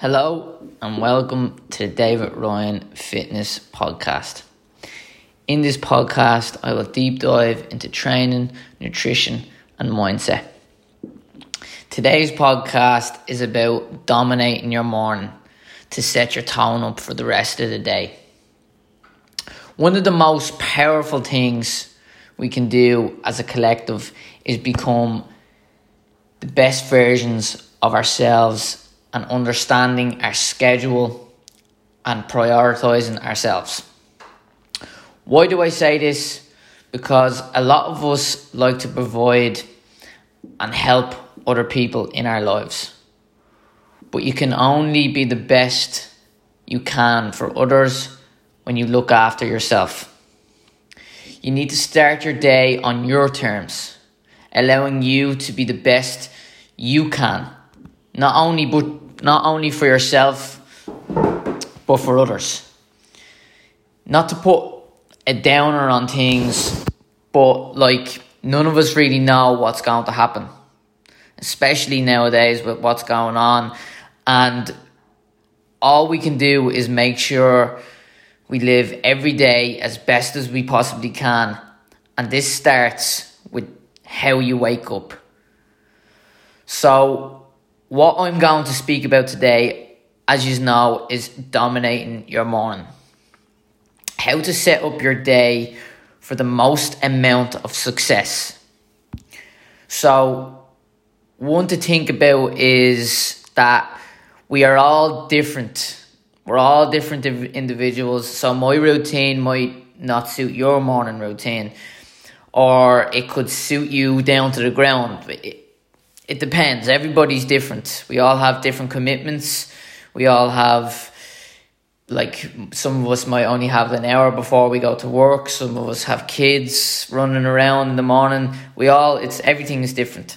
Hello and welcome to the David Ryan Fitness Podcast. In this podcast, I will deep dive into training, nutrition, and mindset. Today's podcast is about dominating your morning to set your tone up for the rest of the day. One of the most powerful things we can do as a collective is become the best versions of ourselves and understanding our schedule and prioritizing ourselves. Why do I say this? Because a lot of us like to provide and help other people in our lives. But you can only be the best you can for others when you look after yourself. You need to start your day on your terms, allowing you to be the best you can not only but not only for yourself but for others. Not to put a downer on things but like none of us really know what's going to happen especially nowadays with what's going on. And all we can do is make sure we live every day as best as we possibly can. And this starts with how you wake up. So what I'm going to speak about today, as you know, is dominating your morning. How to set up your day for the most amount of success. So, one to think about is that we are all different. We're all different individuals. So, my routine might not suit your morning routine, or it could suit you down to the ground it depends. Everybody's different. We all have different commitments. We all have like some of us might only have an hour before we go to work. Some of us have kids running around in the morning. We all it's everything is different.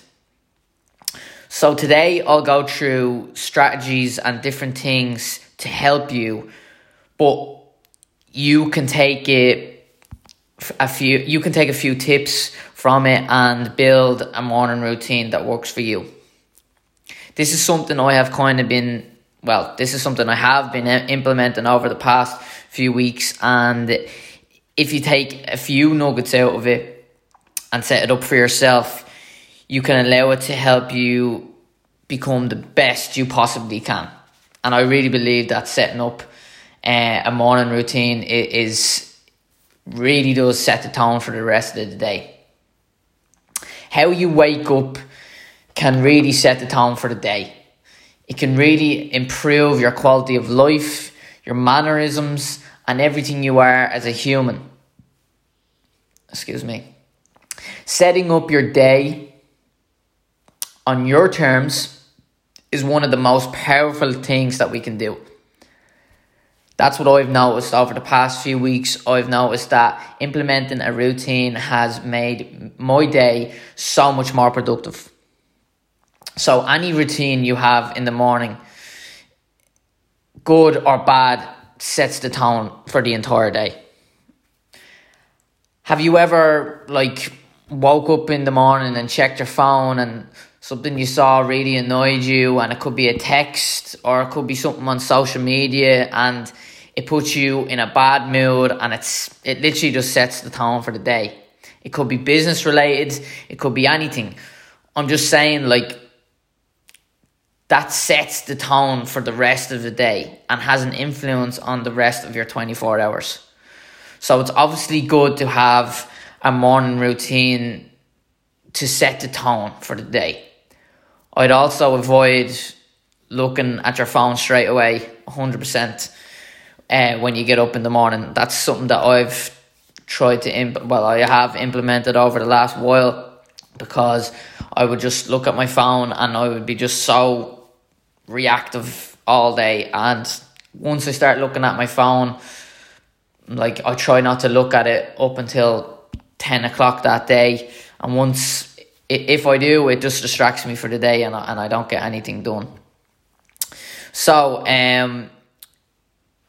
So today I'll go through strategies and different things to help you, but you can take it a few you can take a few tips from it and build a morning routine that works for you. This is something i have kind of been well this is something i have been implementing over the past few weeks. And if you take a few nuggets out of it and set it up for yourself you can allow it to help you become the best you possibly can. And i really believe that setting up uh, a morning routine is really does set the tone for the rest of the day. How you wake up can really set the tone for the day. It can really improve your quality of life, your mannerisms, and everything you are as a human. Excuse me. Setting up your day on your terms is one of the most powerful things that we can do. That's what I've noticed over the past few weeks. I've noticed that implementing a routine has made my day so much more productive. So, any routine you have in the morning, good or bad, sets the tone for the entire day. Have you ever, like, woke up in the morning and checked your phone and something you saw really annoyed you and it could be a text or it could be something on social media and it puts you in a bad mood and it's it literally just sets the tone for the day. It could be business related, it could be anything. I'm just saying like that sets the tone for the rest of the day and has an influence on the rest of your 24 hours. So it's obviously good to have a morning routine to set the tone for the day. I'd also avoid looking at your phone straight away 100% uh, when you get up in the morning. That's something that I've tried to imp- well, I have implemented over the last while because I would just look at my phone and I would be just so reactive all day. And once I start looking at my phone, like I try not to look at it up until ten o'clock that day. And once if I do, it just distracts me for the day and I, and I don't get anything done. So, um,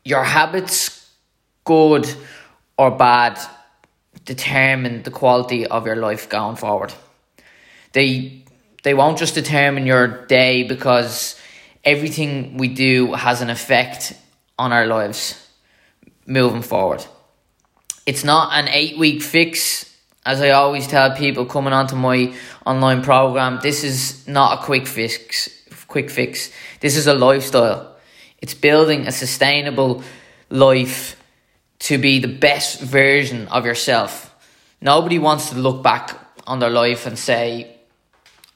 your habits, good or bad, determine the quality of your life going forward. They they won't just determine your day because everything we do has an effect on our lives moving forward. It's not an eight week fix, as I always tell people coming onto my online program. This is not a quick fix. Quick fix. This is a lifestyle. It's building a sustainable life to be the best version of yourself. Nobody wants to look back on their life and say,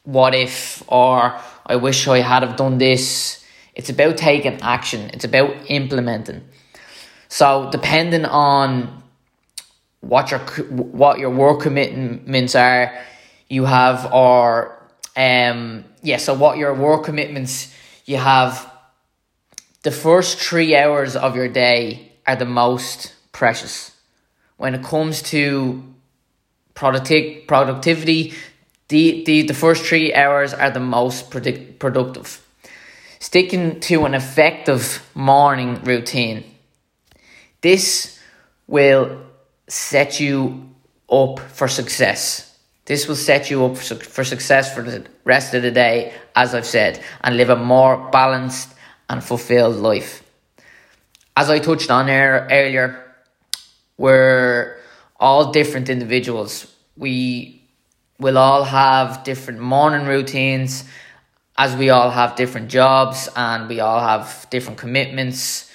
"What if?" or "I wish I had have done this." It's about taking action. It's about implementing. So, depending on what your what your work commitments are, you have or um yeah. So, what your work commitments you have. The first three hours of your day are the most precious when it comes to producti- productivity. The, the, the first three hours are the most predict- productive sticking to an effective morning routine. This will set you up for success. This will set you up for success for the rest of the day, as I've said, and live a more balanced and fulfilled life. As I touched on earlier, we're all different individuals. We will all have different morning routines as we all have different jobs and we all have different commitments.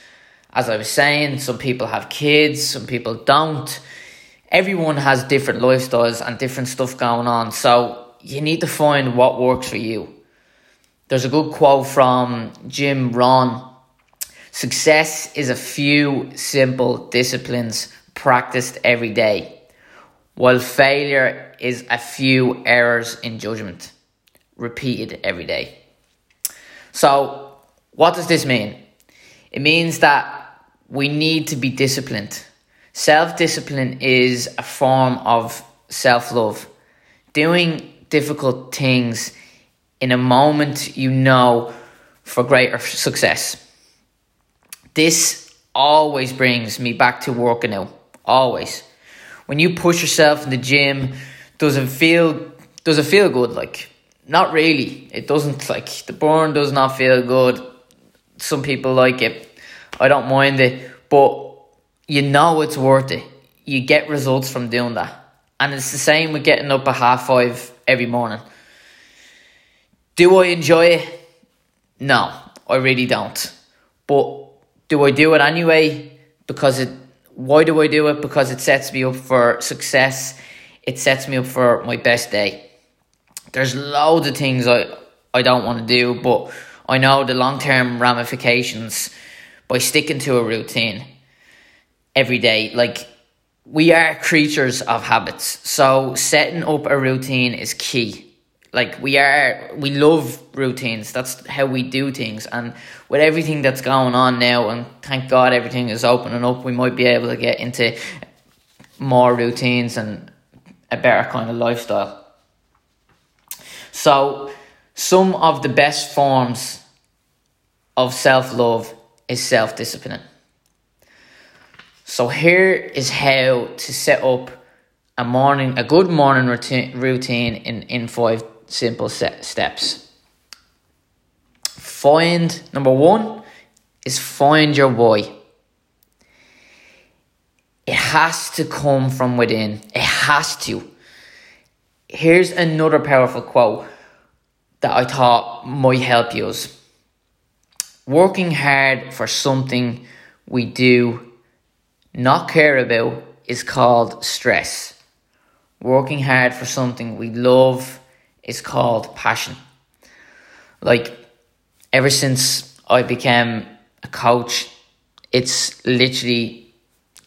As I was saying, some people have kids, some people don't. Everyone has different lifestyles and different stuff going on. So you need to find what works for you. There's a good quote from Jim Rohn Success is a few simple disciplines practiced every day, while failure is a few errors in judgment repeated every day. So, what does this mean? It means that we need to be disciplined. Self discipline is a form of self love. Doing difficult things in a moment you know for greater success. This always brings me back to working out. Always. When you push yourself in the gym, does it feel does it feel good? Like not really. It doesn't like the burn does not feel good. Some people like it. I don't mind it, but you know it's worth it. You get results from doing that. And it's the same with getting up at half five every morning. Do I enjoy it? No, I really don't. But do I do it anyway? Because it why do I do it? Because it sets me up for success. It sets me up for my best day. There's loads of things I, I don't want to do, but I know the long term ramifications by sticking to a routine every day. Like, we are creatures of habits, so setting up a routine is key. Like, we are, we love routines, that's how we do things, and with everything that's going on now, and thank God everything is opening up, we might be able to get into more routines and a better kind of lifestyle. So, some of the best forms of self love is self discipline. So, here is how to set up a morning, a good morning routine, routine in, in five simple set steps. Find number one is find your why. It has to come from within. It has to. Here's another powerful quote that I thought might help you. Working hard for something we do not care about is called stress. Working hard for something we love is called passion. Like, ever since I became a coach, it's literally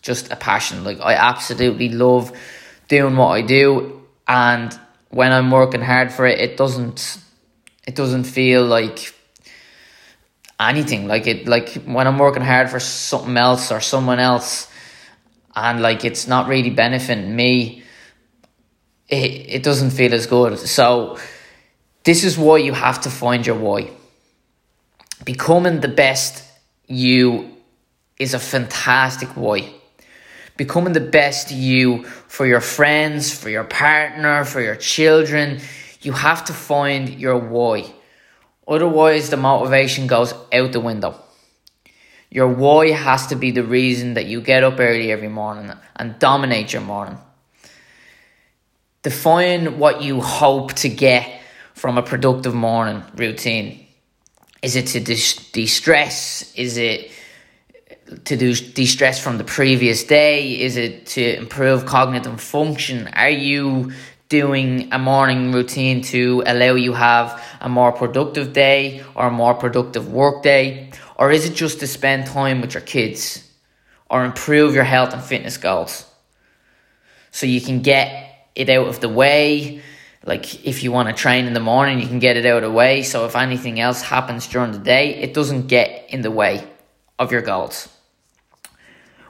just a passion. Like, I absolutely love doing what I do and when I'm working hard for it, it doesn't it doesn't feel like anything. Like it like when I'm working hard for something else or someone else and like it's not really benefiting me, it it doesn't feel as good. So this is why you have to find your why. Becoming the best you is a fantastic why becoming the best you for your friends, for your partner, for your children. You have to find your why. Otherwise, the motivation goes out the window. Your why has to be the reason that you get up early every morning and dominate your morning. Define what you hope to get from a productive morning routine. Is it to de stress? Is it to do de stress from the previous day? Is it to improve cognitive function? Are you doing a morning routine to allow you have a more productive day or a more productive work day? Or is it just to spend time with your kids or improve your health and fitness goals? So you can get it out of the way. Like if you want to train in the morning, you can get it out of the way. So if anything else happens during the day, it doesn't get in the way of your goals.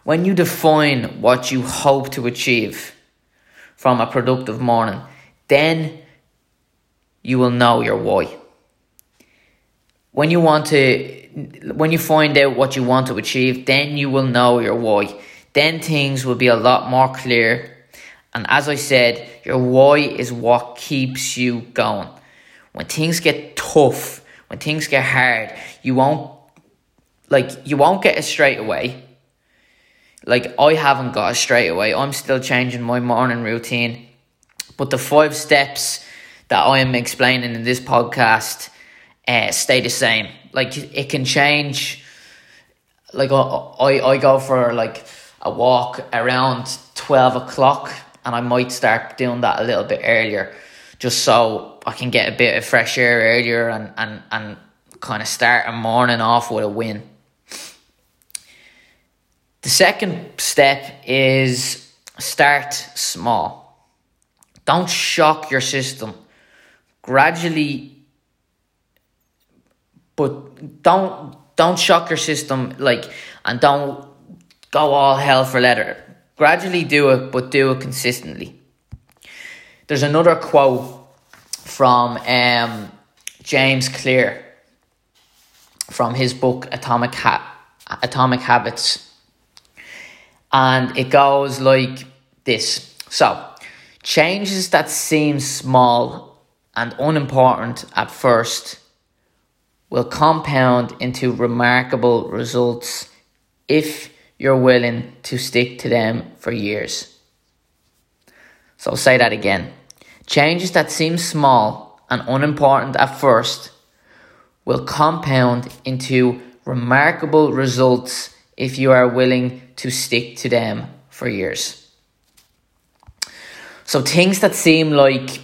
When you define what you hope to achieve from a productive morning, then you will know your why. When you want to when you find out what you want to achieve, then you will know your why. Then things will be a lot more clear. And as I said, your why is what keeps you going. When things get tough, when things get hard, you won't like you won't get it straight away like I haven't got it straight away. I'm still changing my morning routine. But the five steps that I am explaining in this podcast uh, stay the same. Like it can change. Like I, I, I go for like a walk around twelve o'clock, and I might start doing that a little bit earlier, just so I can get a bit of fresh air earlier and and and kind of start a morning off with a win. The second step is start small. Don't shock your system. Gradually, but don't don't shock your system like and don't go all hell for leather. Gradually do it, but do it consistently. There's another quote from um, James Clear from his book Atomic ha- Atomic Habits and it goes like this. So, changes that seem small and unimportant at first will compound into remarkable results if you're willing to stick to them for years. So, I'll say that again. Changes that seem small and unimportant at first will compound into remarkable results if you are willing to stick to them for years. So things that seem like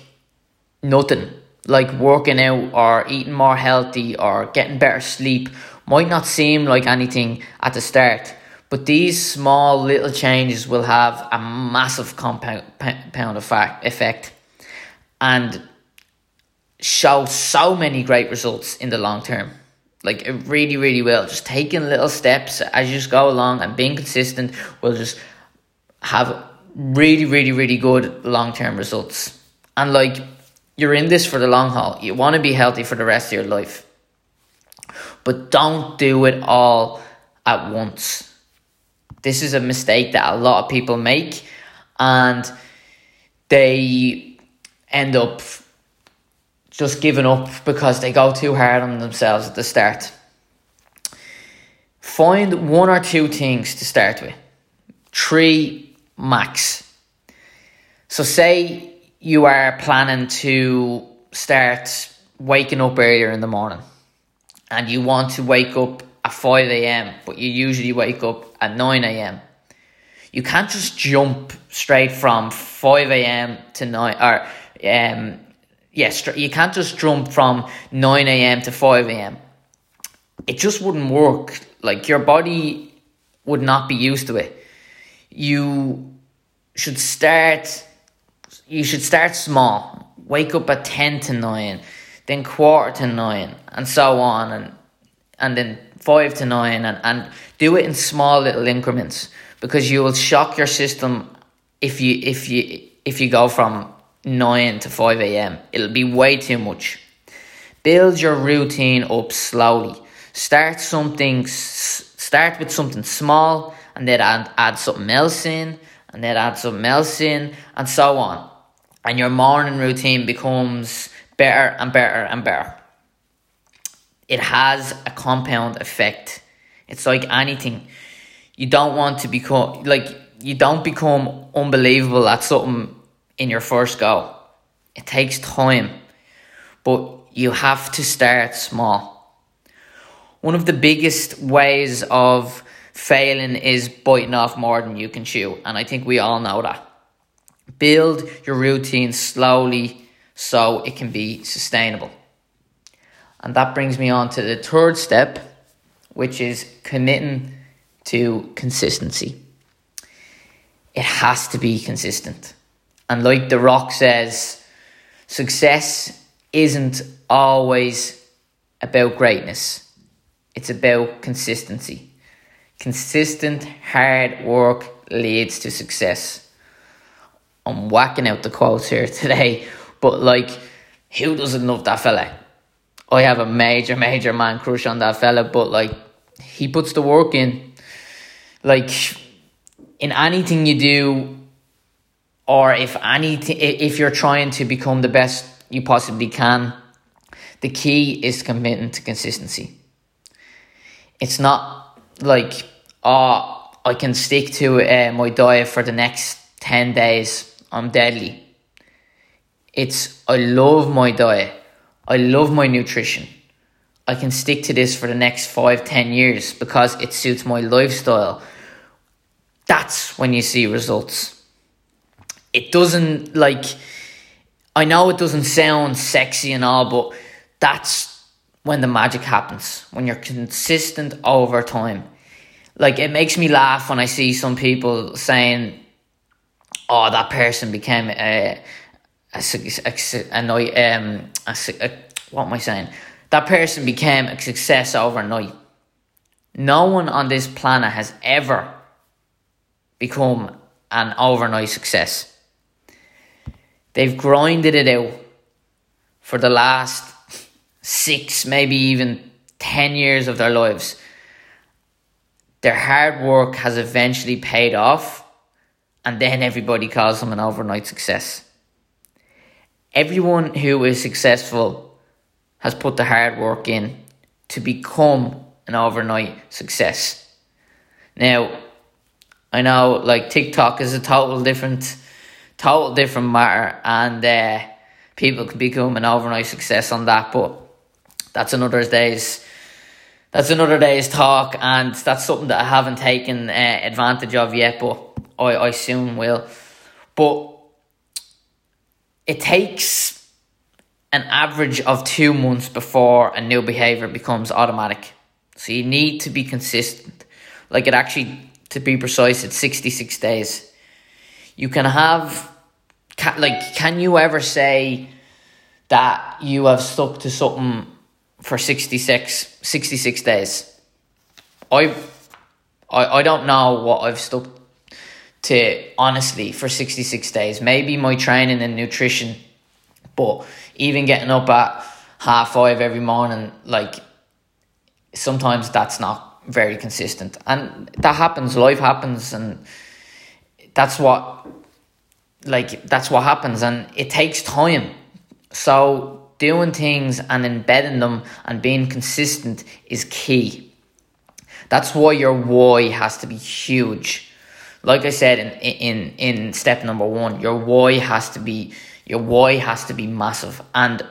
nothing, like working out or eating more healthy or getting better sleep, might not seem like anything at the start. But these small little changes will have a massive compound effect and show so many great results in the long term. Like it really, really will. Just taking little steps as you just go along and being consistent will just have really, really, really good long term results. And like you're in this for the long haul. You want to be healthy for the rest of your life. But don't do it all at once. This is a mistake that a lot of people make and they end up just giving up because they go too hard on themselves at the start. Find one or two things to start with, three max. So, say you are planning to start waking up earlier in the morning and you want to wake up at 5 a.m., but you usually wake up at 9 a.m. You can't just jump straight from 5 a.m. to 9 or um, yes, you can't just jump from 9 a.m. to 5 a.m. It just wouldn't work. Like your body would not be used to it. You should start you should start small. Wake up at 10 to 9, then quarter to 9 and so on and and then 5 to 9 and, and do it in small little increments because you will shock your system if you if you if you go from 9 to 5 a.m. It'll be way too much. Build your routine up slowly. Start something, start with something small and then add, add something else in and then add something else in and so on. And your morning routine becomes better and better and better. It has a compound effect. It's like anything. You don't want to become like you don't become unbelievable at something in your first go. It takes time, but you have to start small. One of the biggest ways of failing is biting off more than you can chew, and I think we all know that. Build your routine slowly so it can be sustainable. And that brings me on to the third step, which is committing to consistency. It has to be consistent. And like The Rock says, success isn't always about greatness, it's about consistency. Consistent hard work leads to success. I'm whacking out the quotes here today, but like, who doesn't love that fella? I have a major, major man crush on that fella, but like, he puts the work in. Like, in anything you do, or if anything, if you're trying to become the best you possibly can, the key is committing to consistency. It's not like, oh, I can stick to uh, my diet for the next 10 days. I'm deadly. It's, I love my diet. I love my nutrition. I can stick to this for the next five, ten years because it suits my lifestyle. That's when you see results. It doesn't like, I know it doesn't sound sexy and all, but that's when the magic happens. When you're consistent over time. Like, it makes me laugh when I see some people saying, oh, that person became a, a, a, a, um, a, a, what am I saying? That person became a success overnight. No one on this planet has ever become an overnight success. They've grinded it out for the last six, maybe even 10 years of their lives. Their hard work has eventually paid off, and then everybody calls them an overnight success. Everyone who is successful has put the hard work in to become an overnight success. Now, I know like TikTok is a total different, total different matter, and uh, people can become an overnight success on that. But that's another day's, that's another day's talk, and that's something that I haven't taken uh, advantage of yet, but I, I soon will. But it takes an average of two months before a new behavior becomes automatic. So you need to be consistent. Like it actually to be precise, it's 66 days. You can have, like, can you ever say that you have stuck to something for 66, 66 days? I, I, I don't know what I've stuck to, honestly, for 66 days. Maybe my training and nutrition, but even getting up at half five every morning, like, sometimes that's not very consistent. And that happens, life happens, and that's what, like, that's what happens, and it takes time. So, doing things and embedding them and being consistent is key. That's why your why has to be huge. Like I said in in in step number 1, your why has to be your why has to be massive. And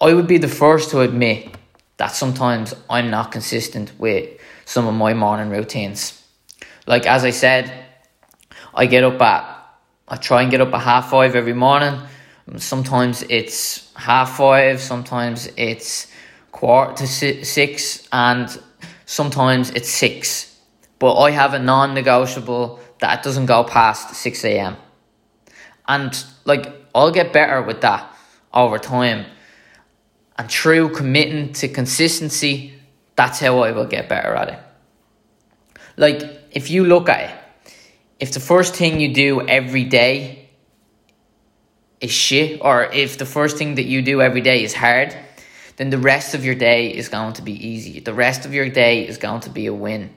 I would be the first to admit that sometimes I'm not consistent with some of my morning routines. Like as I said, I get up at I try and get up at half five every morning. Sometimes it's half five, sometimes it's quarter to six, and sometimes it's six. But I have a non negotiable that doesn't go past 6 a.m. And like I'll get better with that over time. And through committing to consistency, that's how I will get better at it. Like, if you look at it, if the first thing you do every day is shit, or if the first thing that you do every day is hard, then the rest of your day is going to be easy. The rest of your day is going to be a win.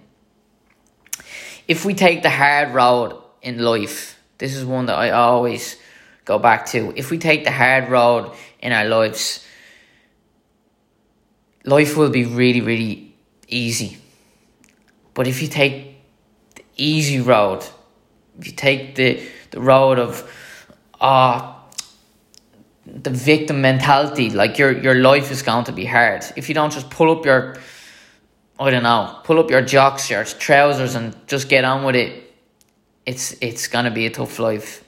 If we take the hard road in life, this is one that I always go back to. If we take the hard road in our lives, life will be really, really easy. But if you take the easy road, if you take the, the road of ah uh, the victim mentality, like your your life is going to be hard. If you don't just pull up your I don't know, pull up your jock your trousers and just get on with it, it's it's gonna be a tough life.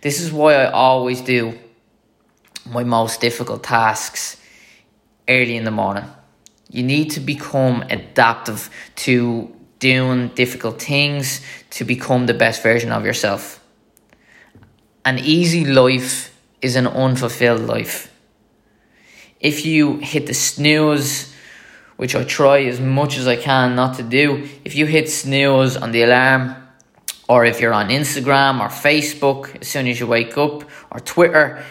This is why I always do my most difficult tasks early in the morning. You need to become adaptive to doing difficult things to become the best version of yourself. An easy life is an unfulfilled life. If you hit the snooze, which I try as much as I can not to do, if you hit snooze on the alarm, or if you're on Instagram or Facebook as soon as you wake up, or Twitter,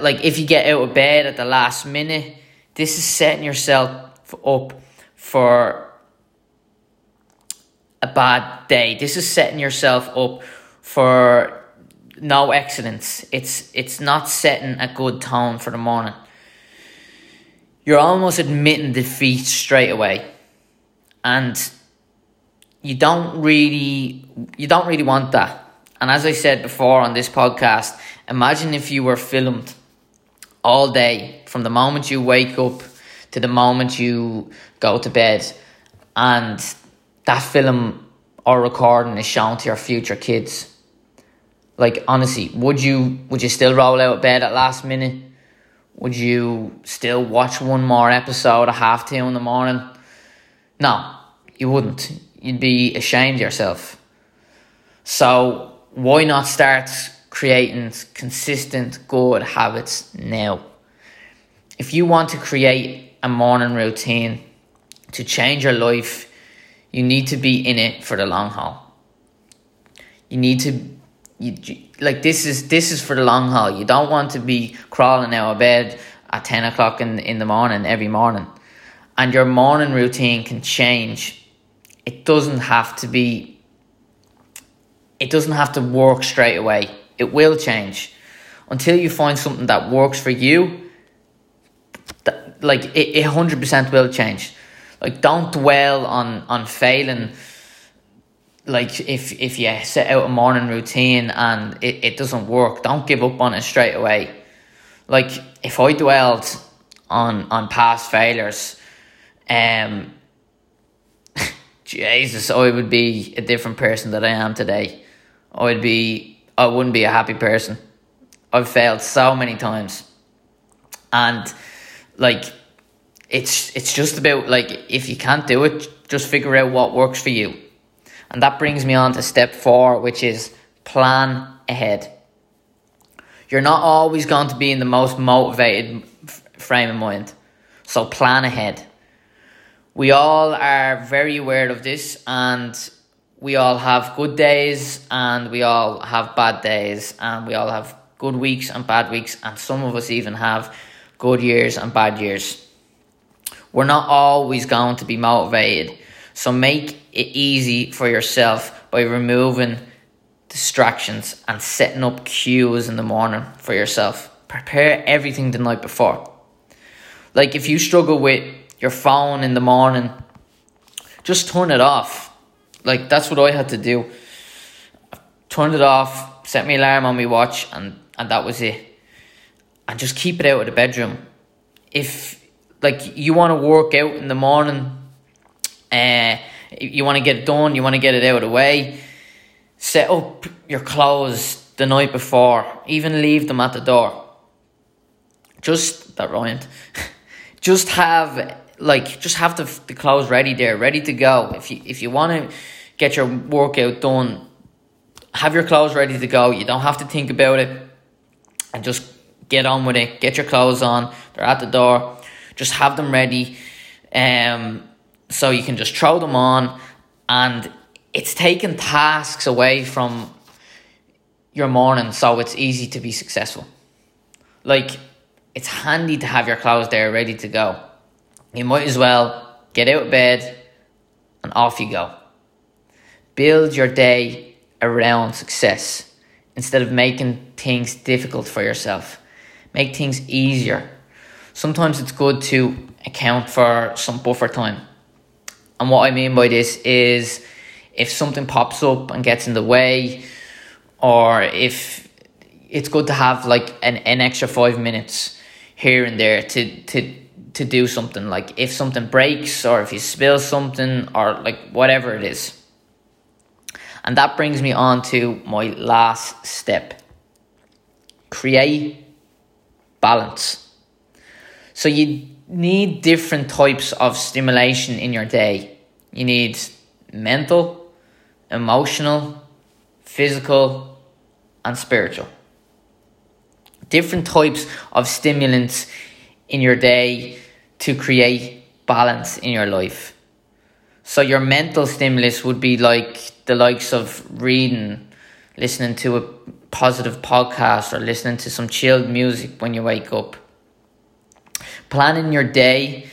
like if you get out of bed at the last minute, this is setting yourself up for a bad day. This is setting yourself up for no excellence. It's it's not setting a good tone for the morning. You're almost admitting defeat straight away. And you don't really you don't really want that. And as I said before on this podcast, imagine if you were filmed all day from the moment you wake up to the moment you go to bed and that film or recording is shown to your future kids like honestly, would you would you still roll out of bed at last minute? Would you still watch one more episode at half two in the morning? No, you wouldn't. You'd be ashamed of yourself. So why not start creating consistent good habits now? If you want to create a morning routine to change your life, you need to be in it for the long haul. You need to you, like this is this is for the long haul. You don't want to be crawling out of bed at ten o'clock in in the morning every morning, and your morning routine can change. It doesn't have to be. It doesn't have to work straight away. It will change until you find something that works for you. That, like it, hundred percent will change. Like don't dwell on on failing like if if you set out a morning routine and it, it doesn't work, don't give up on it straight away. Like if I dwelled on on past failures, um Jesus, I would be a different person that I am today. I would be I wouldn't be a happy person. I've failed so many times. And like it's it's just about like if you can't do it, just figure out what works for you and that brings me on to step four, which is plan ahead. You're not always going to be in the most motivated frame of mind. So plan ahead. We all are very aware of this and we all have good days and we all have bad days and we all have good weeks and bad weeks and some of us even have good years and bad years. We're not always going to be motivated. So make it easy for yourself by removing distractions and setting up cues in the morning for yourself. Prepare everything the night before. Like if you struggle with your phone in the morning, just turn it off. Like that's what I had to do. Turned it off, set my alarm on my watch, and, and that was it. And just keep it out of the bedroom. If like you want to work out in the morning, uh, you want to get it done, you want to get it out of the way. Set up your clothes the night before, even leave them at the door. Just that rhymed. just have like just have the, the clothes ready there, ready to go. If you if you want to get your workout done, have your clothes ready to go. You don't have to think about it, and just get on with it. Get your clothes on; they're at the door. Just have them ready. Um, so you can just throw them on, and it's taking tasks away from your morning, so it's easy to be successful. Like, it's handy to have your clothes there ready to go. You might as well get out of bed and off you go. Build your day around success instead of making things difficult for yourself. Make things easier. sometimes it's good to account for some buffer time. And what I mean by this is if something pops up and gets in the way, or if it's good to have like an, an extra five minutes here and there to, to to do something like if something breaks or if you spill something or like whatever it is. And that brings me on to my last step. Create balance. So you need different types of stimulation in your day. You need mental, emotional, physical, and spiritual. Different types of stimulants in your day to create balance in your life. So your mental stimulus would be like the likes of reading, listening to a positive podcast or listening to some chilled music when you wake up. Planning your day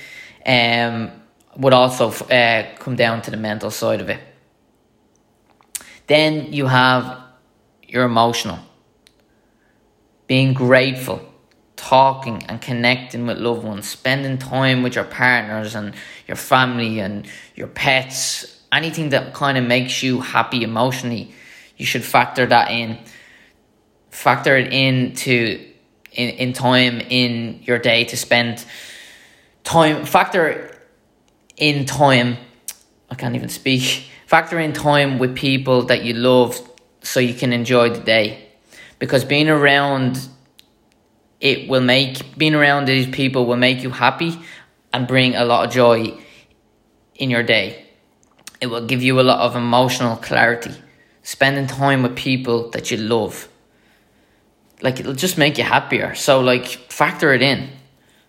um, would also uh, come down to the mental side of it. Then you have your emotional. Being grateful, talking and connecting with loved ones, spending time with your partners and your family and your pets, anything that kind of makes you happy emotionally, you should factor that in. Factor it into in, in time in your day to spend time factor in time I can't even speak. Factor in time with people that you love so you can enjoy the day. Because being around it will make being around these people will make you happy and bring a lot of joy in your day. It will give you a lot of emotional clarity. Spending time with people that you love. Like it'll just make you happier. So like factor it in.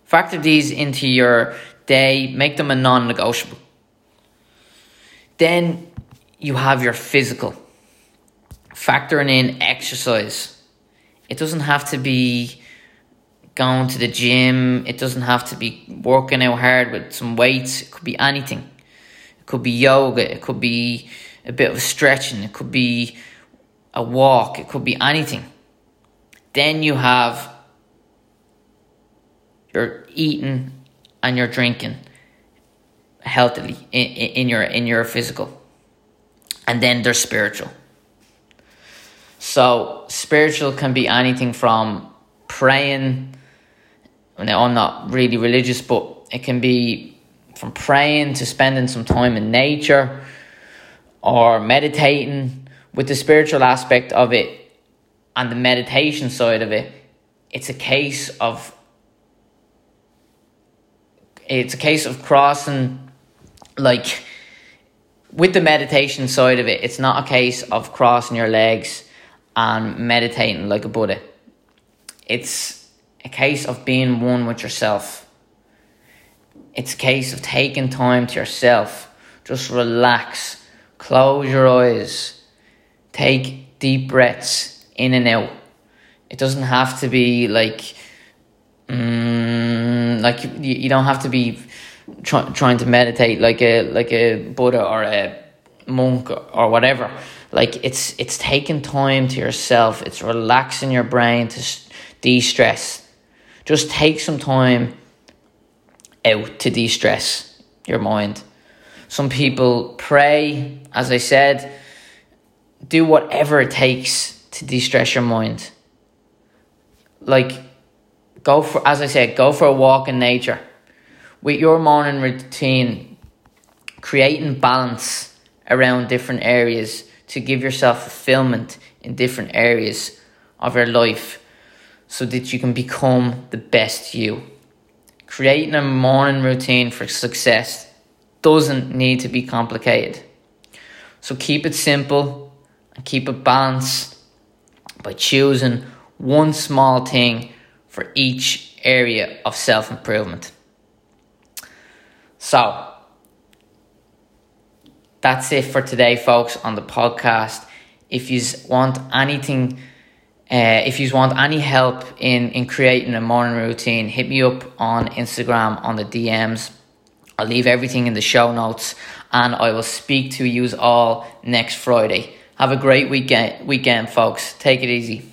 Factor these into your day, make them a non-negotiable. Then you have your physical. Factoring in exercise. It doesn't have to be going to the gym. It doesn't have to be working out hard with some weights. It could be anything. It could be yoga. It could be a bit of stretching. It could be a walk. It could be anything. Then you have your eating and your drinking healthily in, in your in your physical. And then there's spiritual. So spiritual can be anything from praying now I'm not really religious, but it can be from praying to spending some time in nature or meditating with the spiritual aspect of it and the meditation side of it. It's a case of it's a case of crossing like with the meditation side of it, it's not a case of crossing your legs and meditating like a Buddha. It's a case of being one with yourself. It's a case of taking time to yourself. Just relax, close your eyes, take deep breaths in and out. It doesn't have to be like, mm, like you, you don't have to be try, trying to meditate like a like a Buddha or a monk or whatever. Like it's it's taking time to yourself. It's relaxing your brain to de stress just take some time out to de stress your mind. Some people pray, as I said, do whatever it takes to de stress your mind. Like, go for, as I said, go for a walk in nature. With your morning routine, creating balance around different areas to give yourself fulfillment in different areas of your life so that you can become the best you. Creating a morning routine for success doesn't need to be complicated. So keep it simple and keep it balanced by choosing one small thing for each area of self improvement. So, that's it for today, folks, on the podcast. If you want anything uh, if you want any help in, in creating a morning routine, hit me up on Instagram on the DMs. I'll leave everything in the show notes and I will speak to you all next Friday. Have a great weekend, weekend folks. Take it easy.